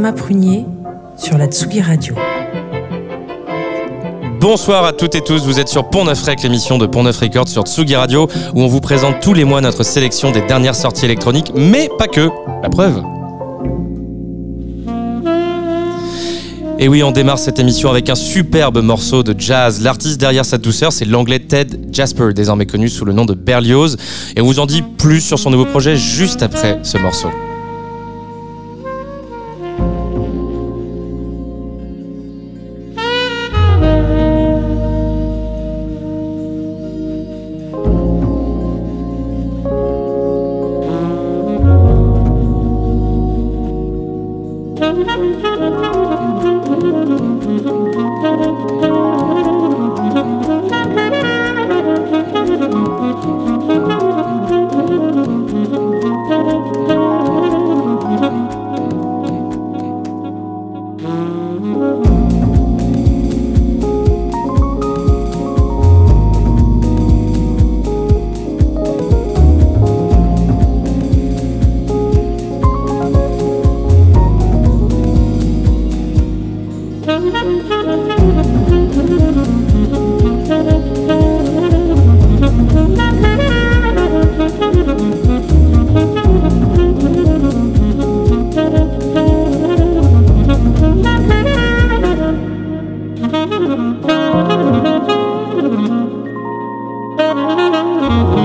Thomas Prunier sur la Tsugi Radio. Bonsoir à toutes et tous, vous êtes sur Pont Neuf Rec, l'émission de Pont Neuf Records sur Tsugi Radio, où on vous présente tous les mois notre sélection des dernières sorties électroniques, mais pas que. La preuve. Et oui, on démarre cette émission avec un superbe morceau de jazz. L'artiste derrière sa douceur, c'est l'anglais Ted Jasper, désormais connu sous le nom de Berlioz. Et on vous en dit plus sur son nouveau projet juste après ce morceau.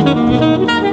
thank you.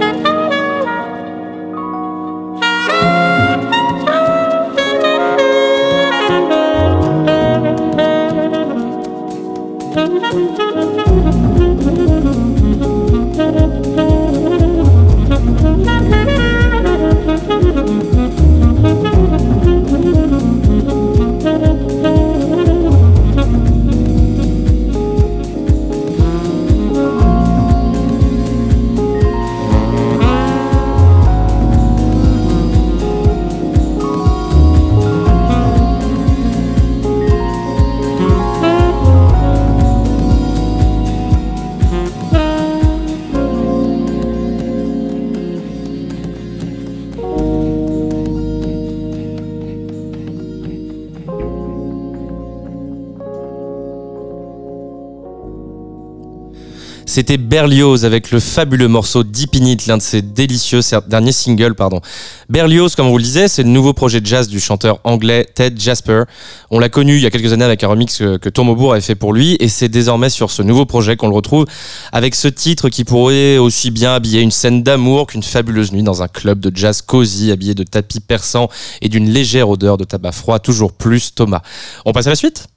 C'était Berlioz avec le fabuleux morceau Deep In It, l'un de ses délicieux derniers singles. Pardon. Berlioz, comme on vous le disait, c'est le nouveau projet de jazz du chanteur anglais Ted Jasper. On l'a connu il y a quelques années avec un remix que, que Tomobourg avait fait pour lui et c'est désormais sur ce nouveau projet qu'on le retrouve avec ce titre qui pourrait aussi bien habiller une scène d'amour qu'une fabuleuse nuit dans un club de jazz cosy habillé de tapis persans et d'une légère odeur de tabac froid, toujours plus Thomas. On passe à la suite?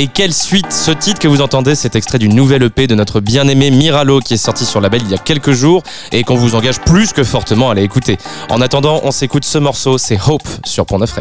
Et quelle suite Ce titre que vous entendez, c'est extrait d'une nouvelle EP de notre bien-aimé Miralo qui est sorti sur la belle il y a quelques jours et qu'on vous engage plus que fortement à aller écouter. En attendant, on s'écoute ce morceau, c'est Hope sur Pont Neuf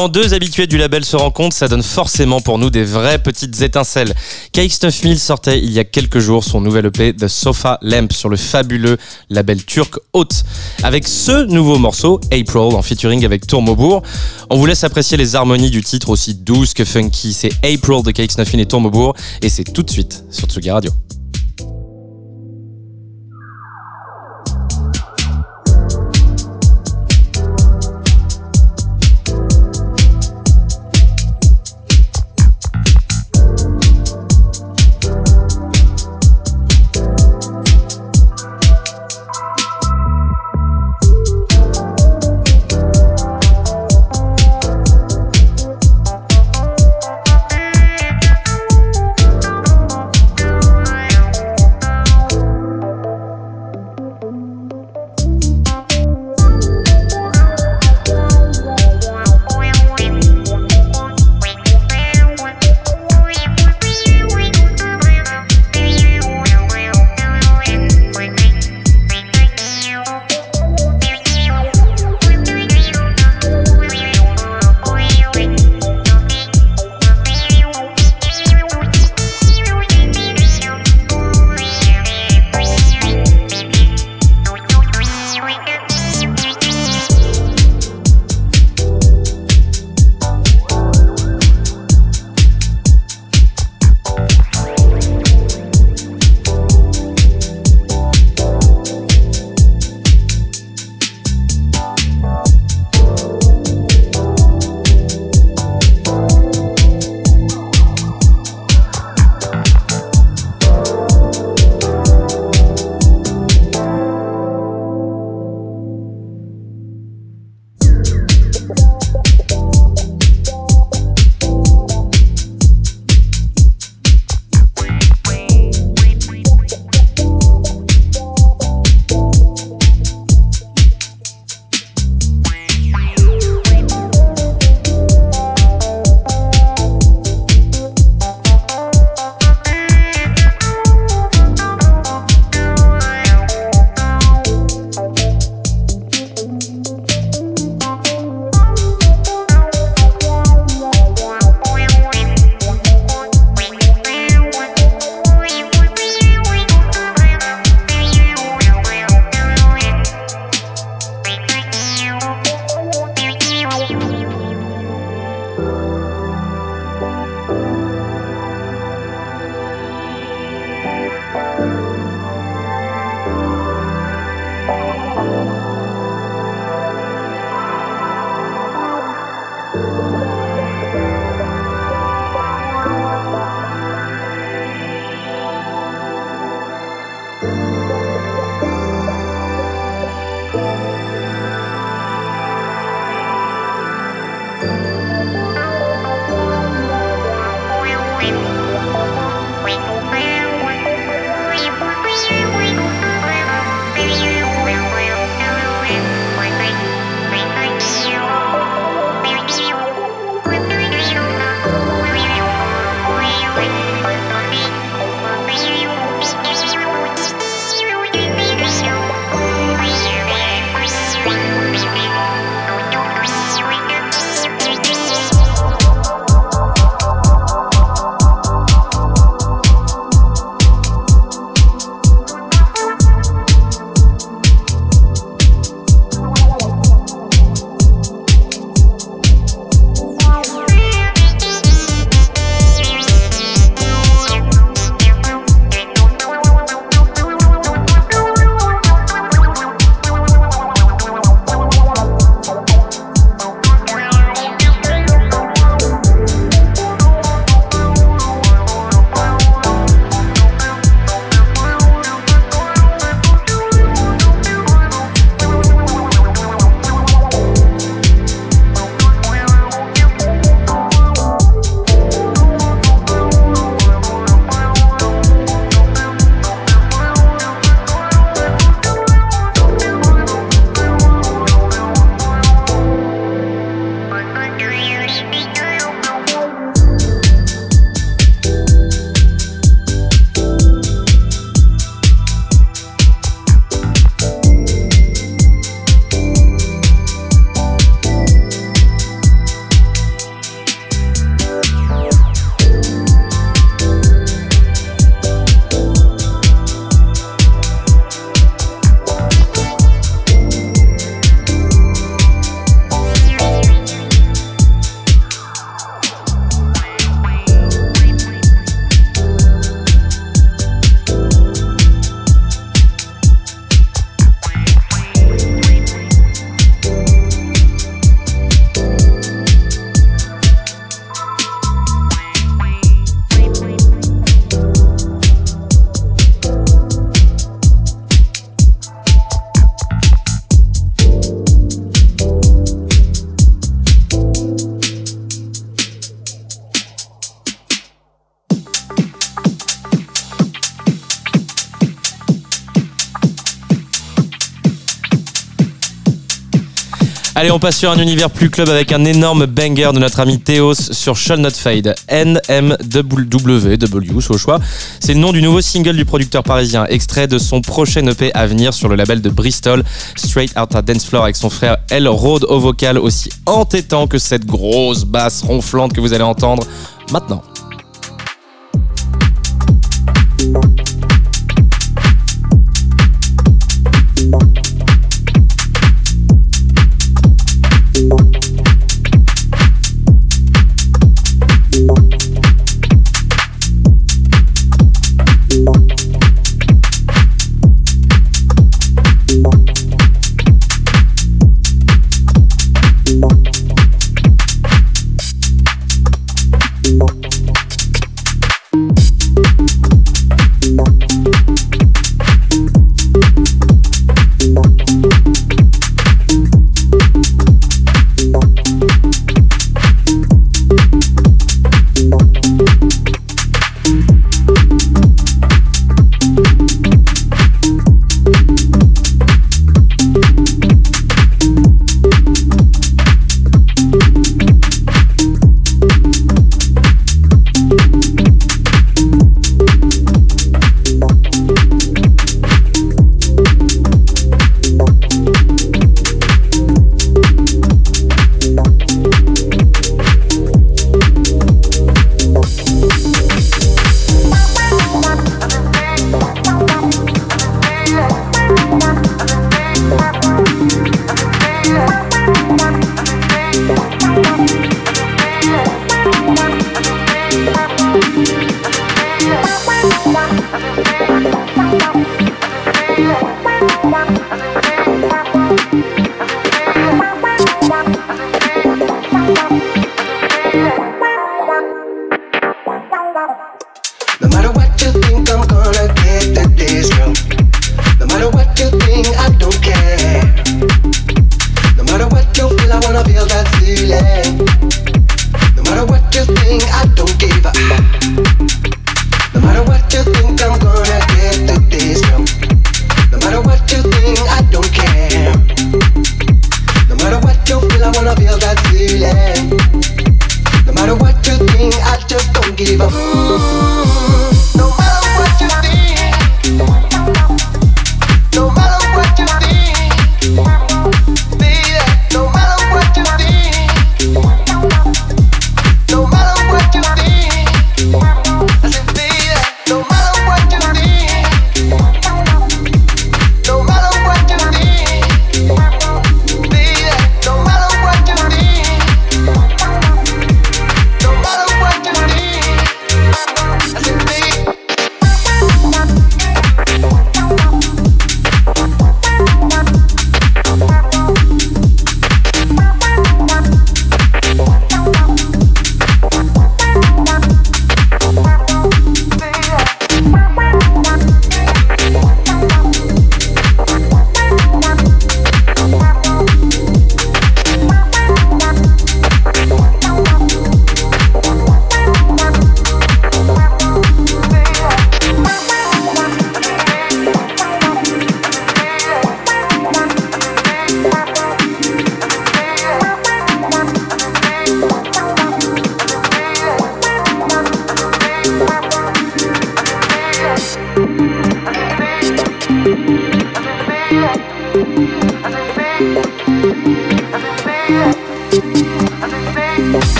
Quand deux habitués du label se rencontrent, ça donne forcément pour nous des vraies petites étincelles. KX9000 sortait il y a quelques jours son nouvel EP The Sofa Lamp sur le fabuleux label turc Haute. Avec ce nouveau morceau, April, en featuring avec Tourmobourg, on vous laisse apprécier les harmonies du titre aussi douces que funky. C'est April de KX9000 et Tourmobourg et c'est tout de suite sur Tsugi Radio. Allez, on passe sur un univers plus club avec un énorme banger de notre ami Théos sur Shall Not Fade. NMW, W, au choix. C'est le nom du nouveau single du producteur parisien, extrait de son prochain EP à venir sur le label de Bristol, Straight Out à Dance Floor avec son frère El Road au vocal, aussi entêtant que cette grosse basse ronflante que vous allez entendre maintenant.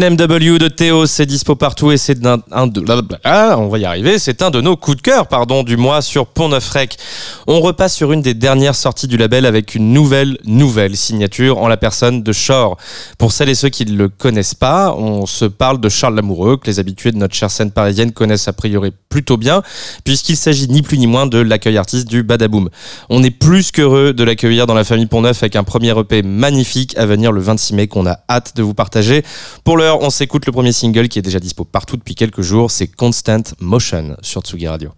NMW de Théo, c'est dispo partout et c'est un, de, on va y arriver, c'est un de nos coups de cœur, pardon, du mois sur Pont Neuf Rec. On repasse sur une des dernières sorties du label avec une nouvelle, nouvelle signature en la personne de Shore. Pour celles et ceux qui ne le connaissent pas, on se parle de Charles Lamoureux, que les habitués de notre chère scène parisienne connaissent a priori plutôt bien, puisqu'il s'agit ni plus ni moins de l'accueil artiste du Badaboom. On est plus qu'heureux de l'accueillir dans la famille Pont Neuf avec un premier EP magnifique à venir le 26 mai qu'on a hâte de vous partager. Pour l'heure, on s'écoute le premier single qui est déjà dispo partout depuis quelques jours, c'est Constant Motion sur Tsugi Radio.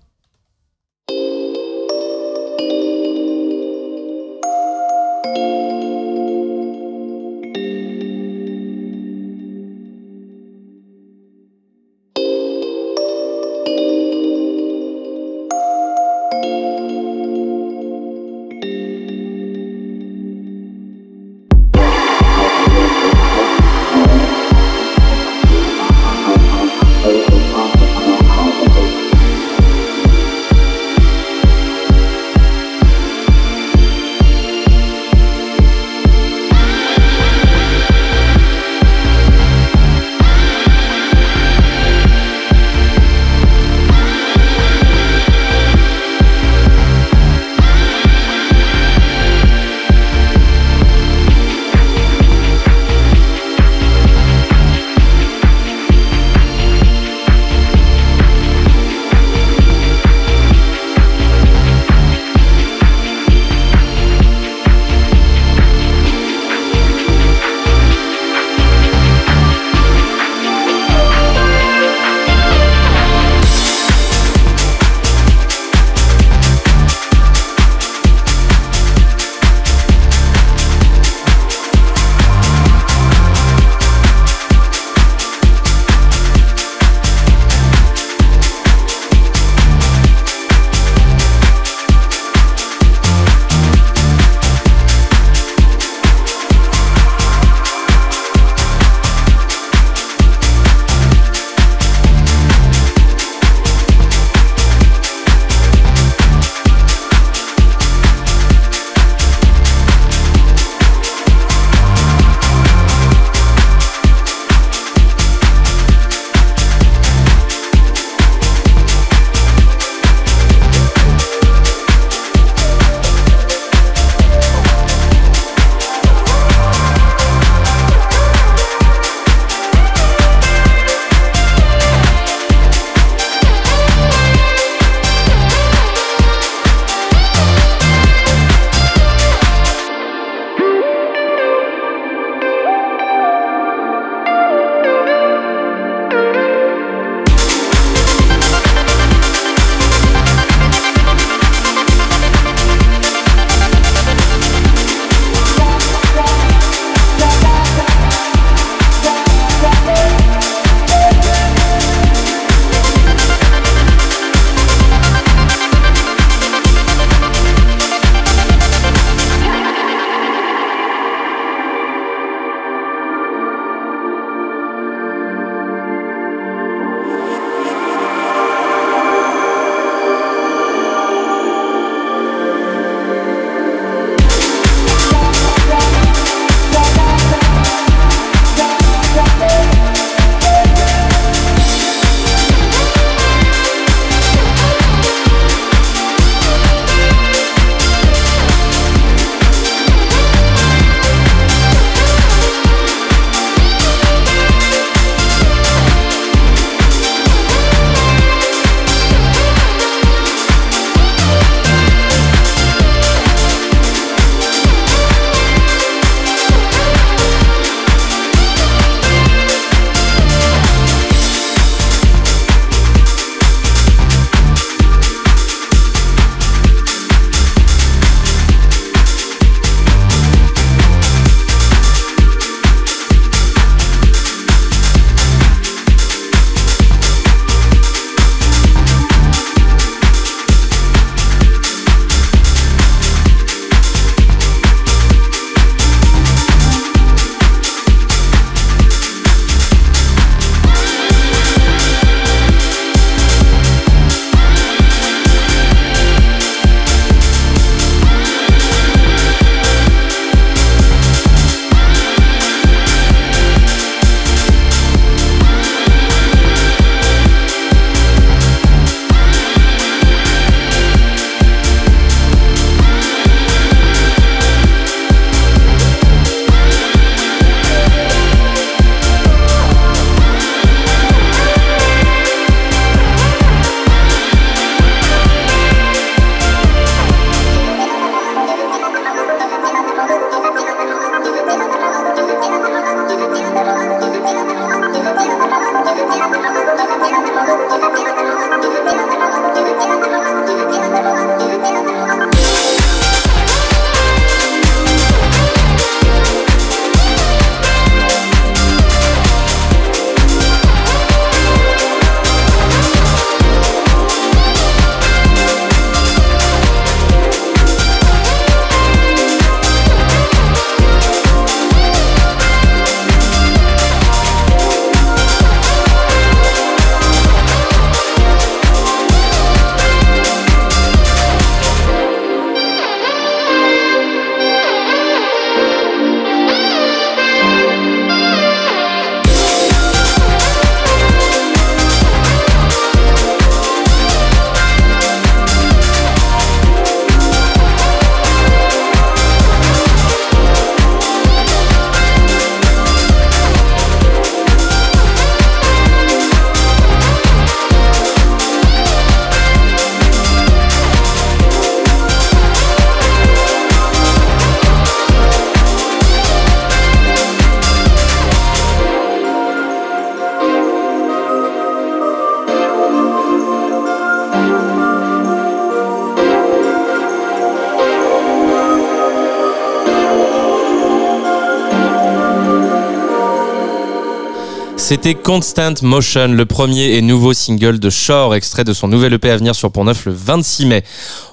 C'était Constant Motion, le premier et nouveau single de Shore, extrait de son nouvel EP à venir sur Pont-Neuf le 26 mai.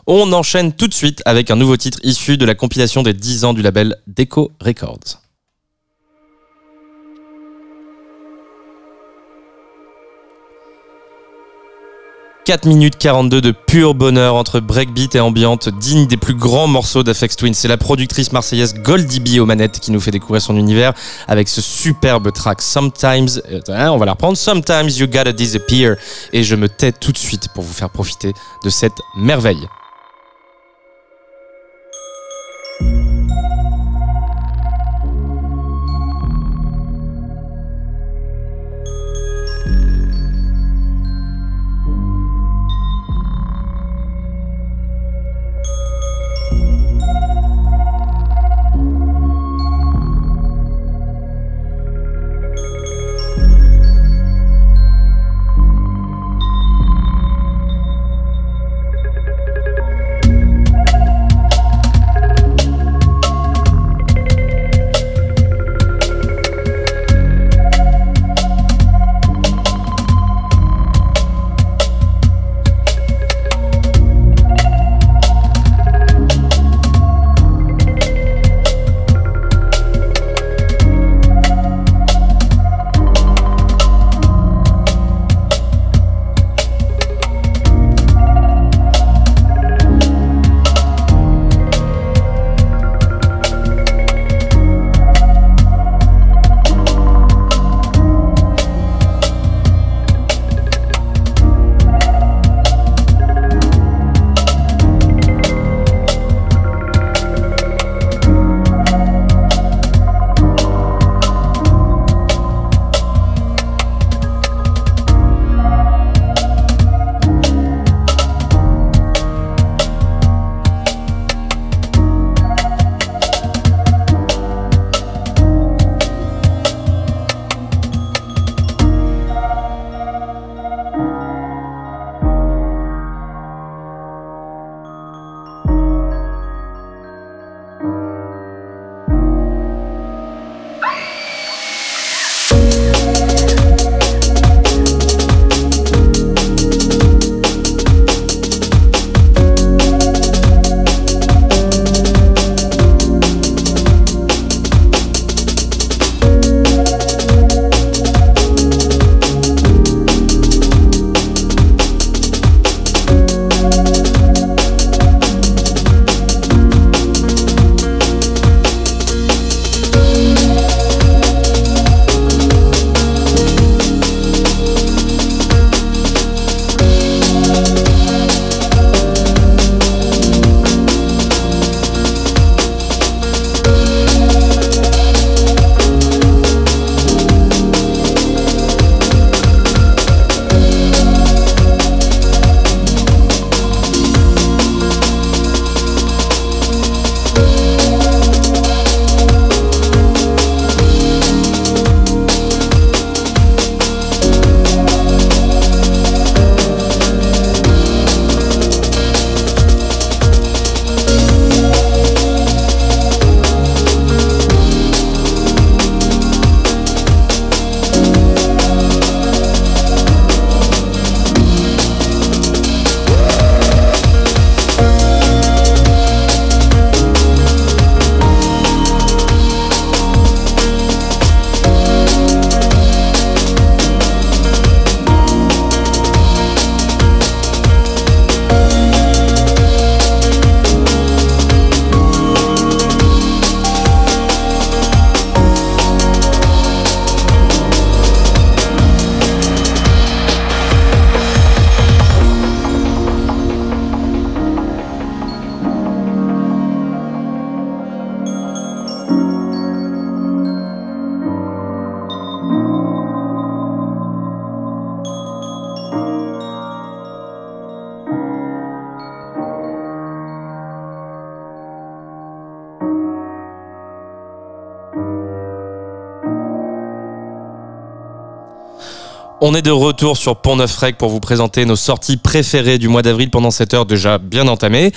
On enchaîne tout de suite avec un nouveau titre issu de la compilation des 10 ans du label Deco Records. 4 minutes 42 de pur bonheur entre breakbeat et ambiante, digne des plus grands morceaux d'Afex Twin. C'est la productrice marseillaise Goldie B aux manettes qui nous fait découvrir son univers avec ce superbe track Sometimes, euh, on va la reprendre, Sometimes You Gotta Disappear. Et je me tais tout de suite pour vous faire profiter de cette merveille. On est de retour sur Pont Neuf Rec pour vous présenter nos sorties préférées du mois d'avril pendant cette heure déjà bien entamée.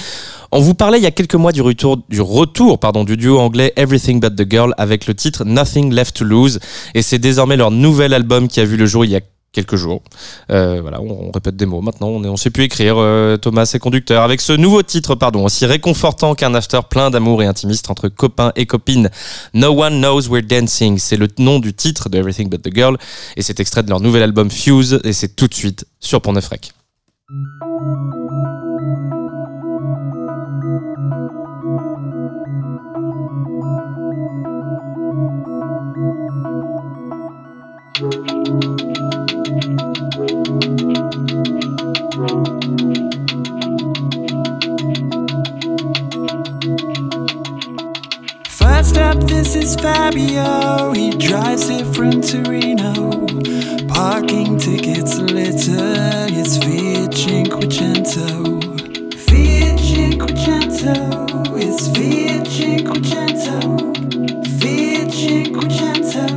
On vous parlait il y a quelques mois du retour, du du duo anglais Everything But The Girl avec le titre Nothing Left To Lose et c'est désormais leur nouvel album qui a vu le jour il y a quelques jours. Euh, voilà, on, répète des mots. Maintenant, on ne sait plus écrire. Euh, Thomas et conducteur avec ce nouveau titre, pardon, aussi réconfortant qu'un after plein d'amour et intimiste entre copains et copines. No One Knows We're Dancing, c'est le nom du titre de Everything But the Girl et c'est extrait de leur nouvel album Fuse et c'est tout de suite sur Pont Neuf First up, this is Fabio. He drives it from Torino. Parking tickets litter. It's Fiat Cinquecento. Fiat Cinquecento. It's Fiat Cinquecento. Fiat Cinquecento.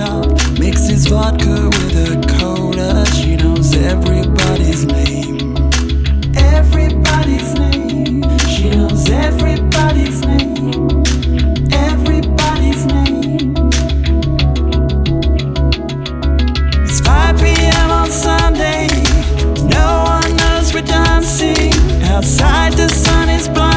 Shop. Mixes vodka with a cola. She knows everybody's name. Everybody's name. She knows everybody's name. Everybody's name. It's 5 p.m. on Sunday. No one knows we're dancing. Outside the sun is blinding.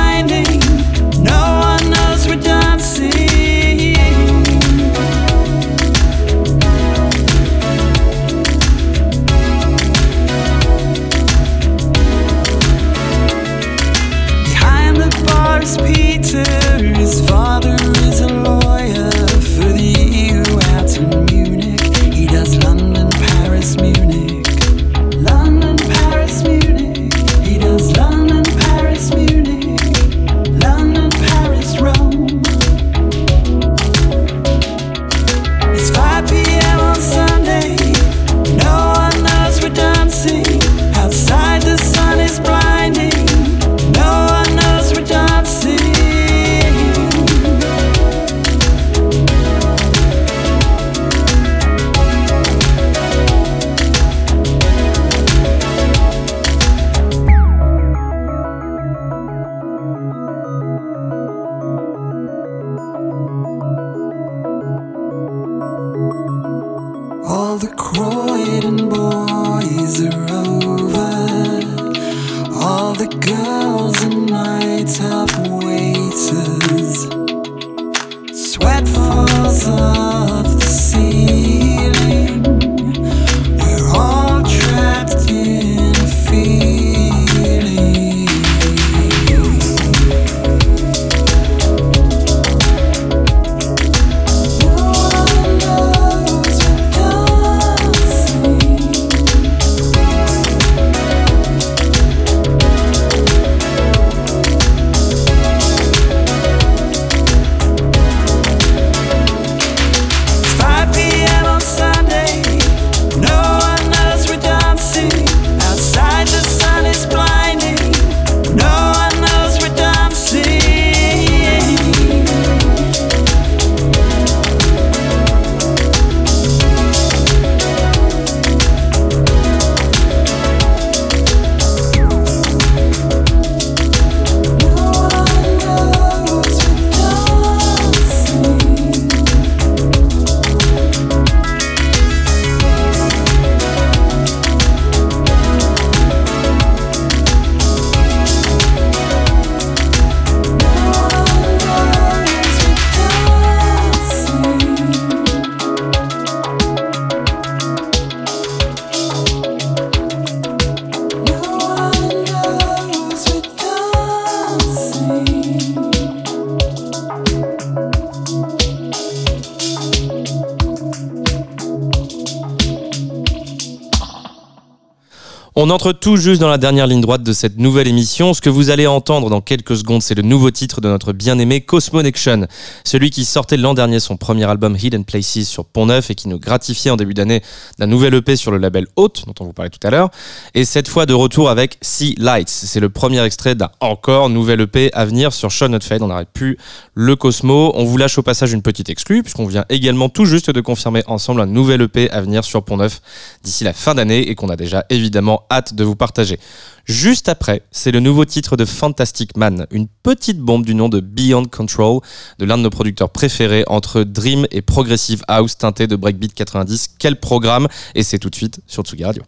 On entre tout juste dans la dernière ligne droite de cette nouvelle émission. Ce que vous allez entendre dans quelques secondes, c'est le nouveau titre de notre bien-aimé Cosmonection. Celui qui sortait l'an dernier son premier album Hidden Places sur Pont Neuf et qui nous gratifiait en début d'année d'un nouvel EP sur le label Haute, dont on vous parlait tout à l'heure. Et cette fois de retour avec Sea Lights. C'est le premier extrait d'un encore nouvel EP à venir sur Show Not Fade. On n'arrête plus le Cosmo. On vous lâche au passage une petite exclue, puisqu'on vient également tout juste de confirmer ensemble un nouvel EP à venir sur Pont Neuf d'ici la fin d'année et qu'on a déjà évidemment hâte de vous partager. Juste après, c'est le nouveau titre de Fantastic Man, une petite bombe du nom de Beyond Control, de l'un de nos producteurs préférés entre Dream et Progressive House teinté de Breakbeat 90. Quel programme Et c'est tout de suite sur Tsugi Radio.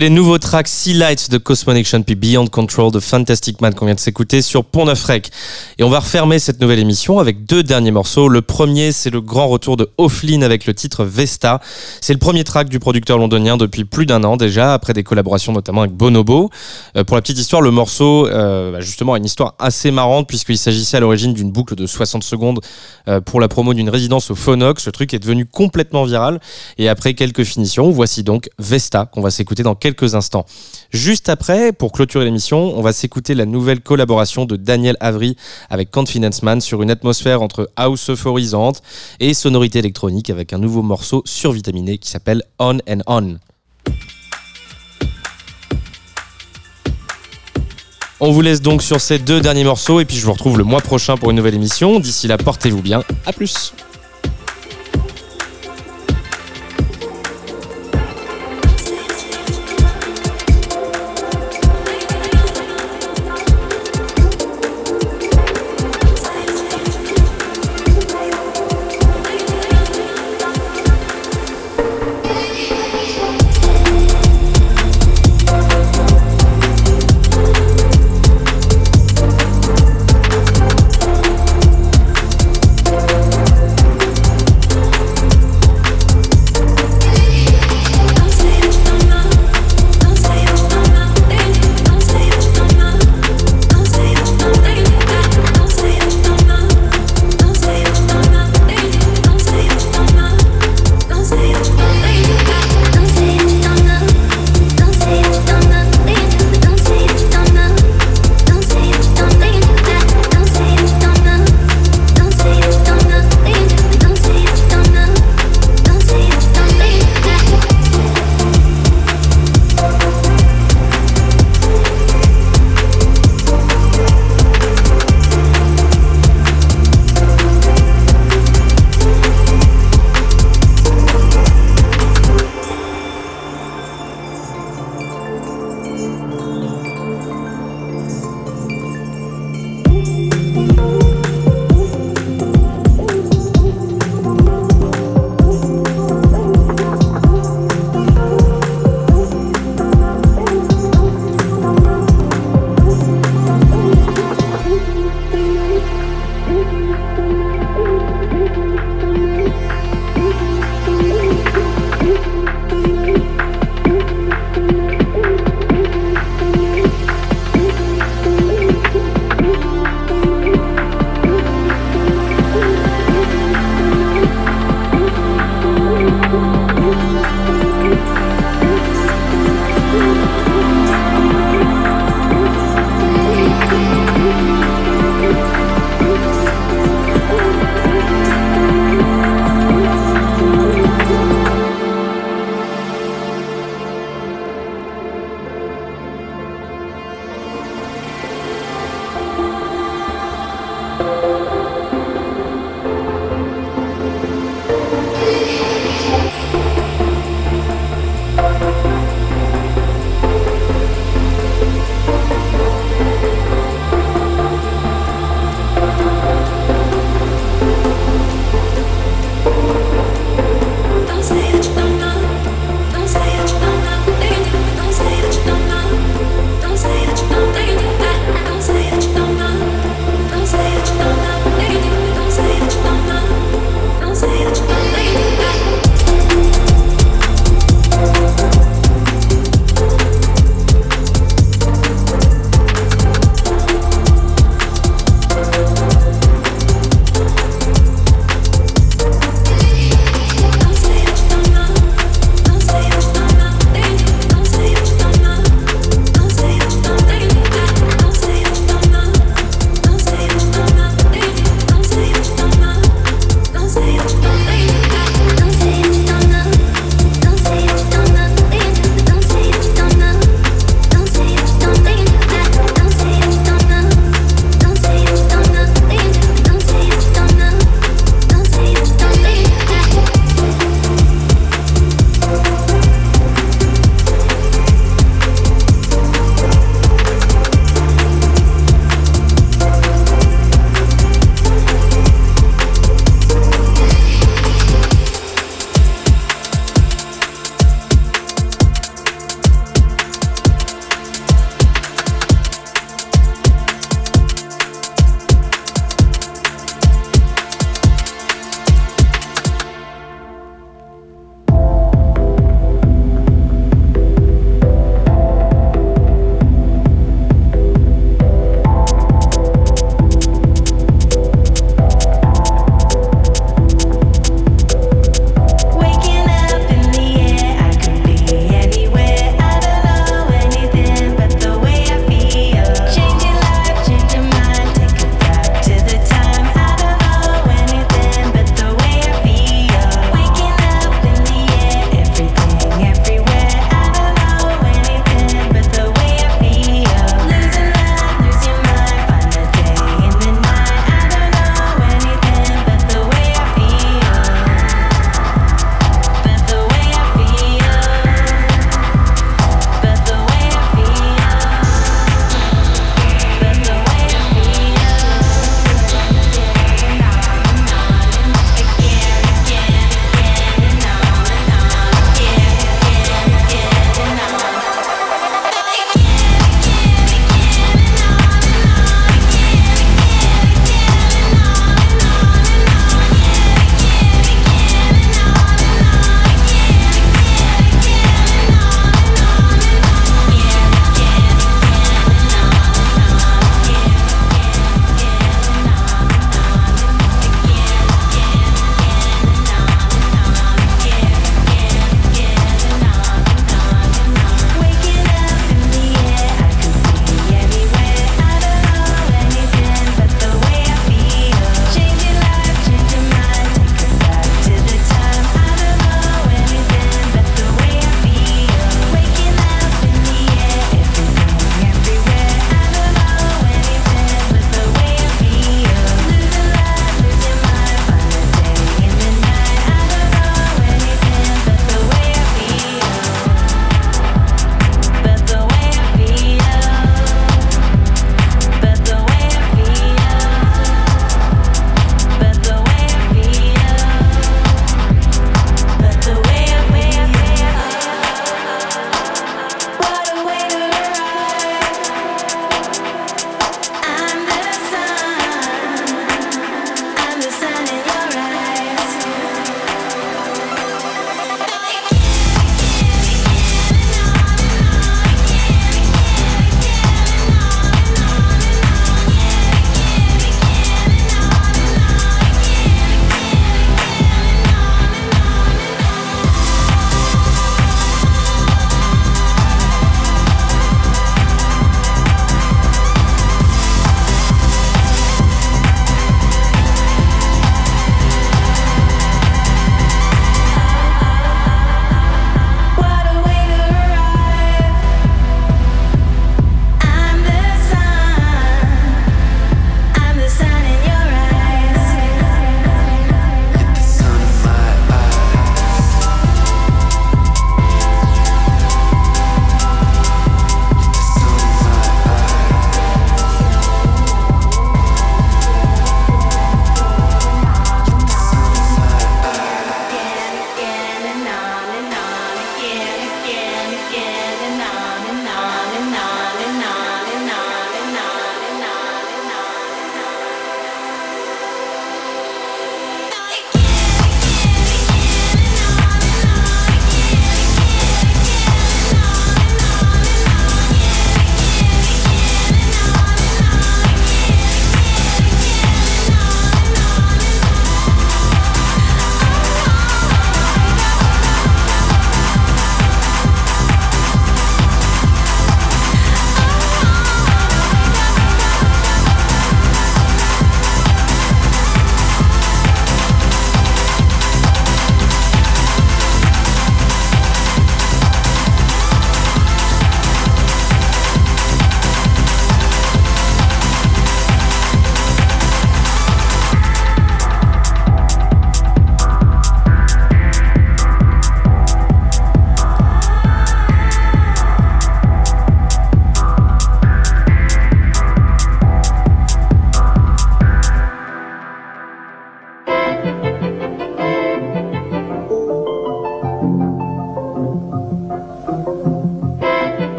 Les nouveaux tracks Sea Lights de Cosmonection puis Beyond Control de Fantastic Man qu'on vient de s'écouter sur Pont Neuf Rec. Et on va refermer cette nouvelle émission avec deux derniers morceaux. Le premier, c'est le grand retour de Offlin avec le titre Vesta. C'est le premier track du producteur londonien depuis plus d'un an déjà, après des collaborations notamment avec Bonobo. Euh, pour la petite histoire, le morceau, euh, bah, justement, a une histoire assez marrante puisqu'il s'agissait à l'origine d'une boucle de 60 secondes euh, pour la promo d'une résidence au Phonox. Le truc est devenu complètement viral. Et après quelques finitions, voici donc Vesta qu'on va s'écouter dans instants. Juste après, pour clôturer l'émission, on va s'écouter la nouvelle collaboration de Daniel Avery avec Confidence Man sur une atmosphère entre house euphorisante et sonorité électronique avec un nouveau morceau survitaminé qui s'appelle On and On. On vous laisse donc sur ces deux derniers morceaux et puis je vous retrouve le mois prochain pour une nouvelle émission. D'ici là, portez-vous bien. À plus.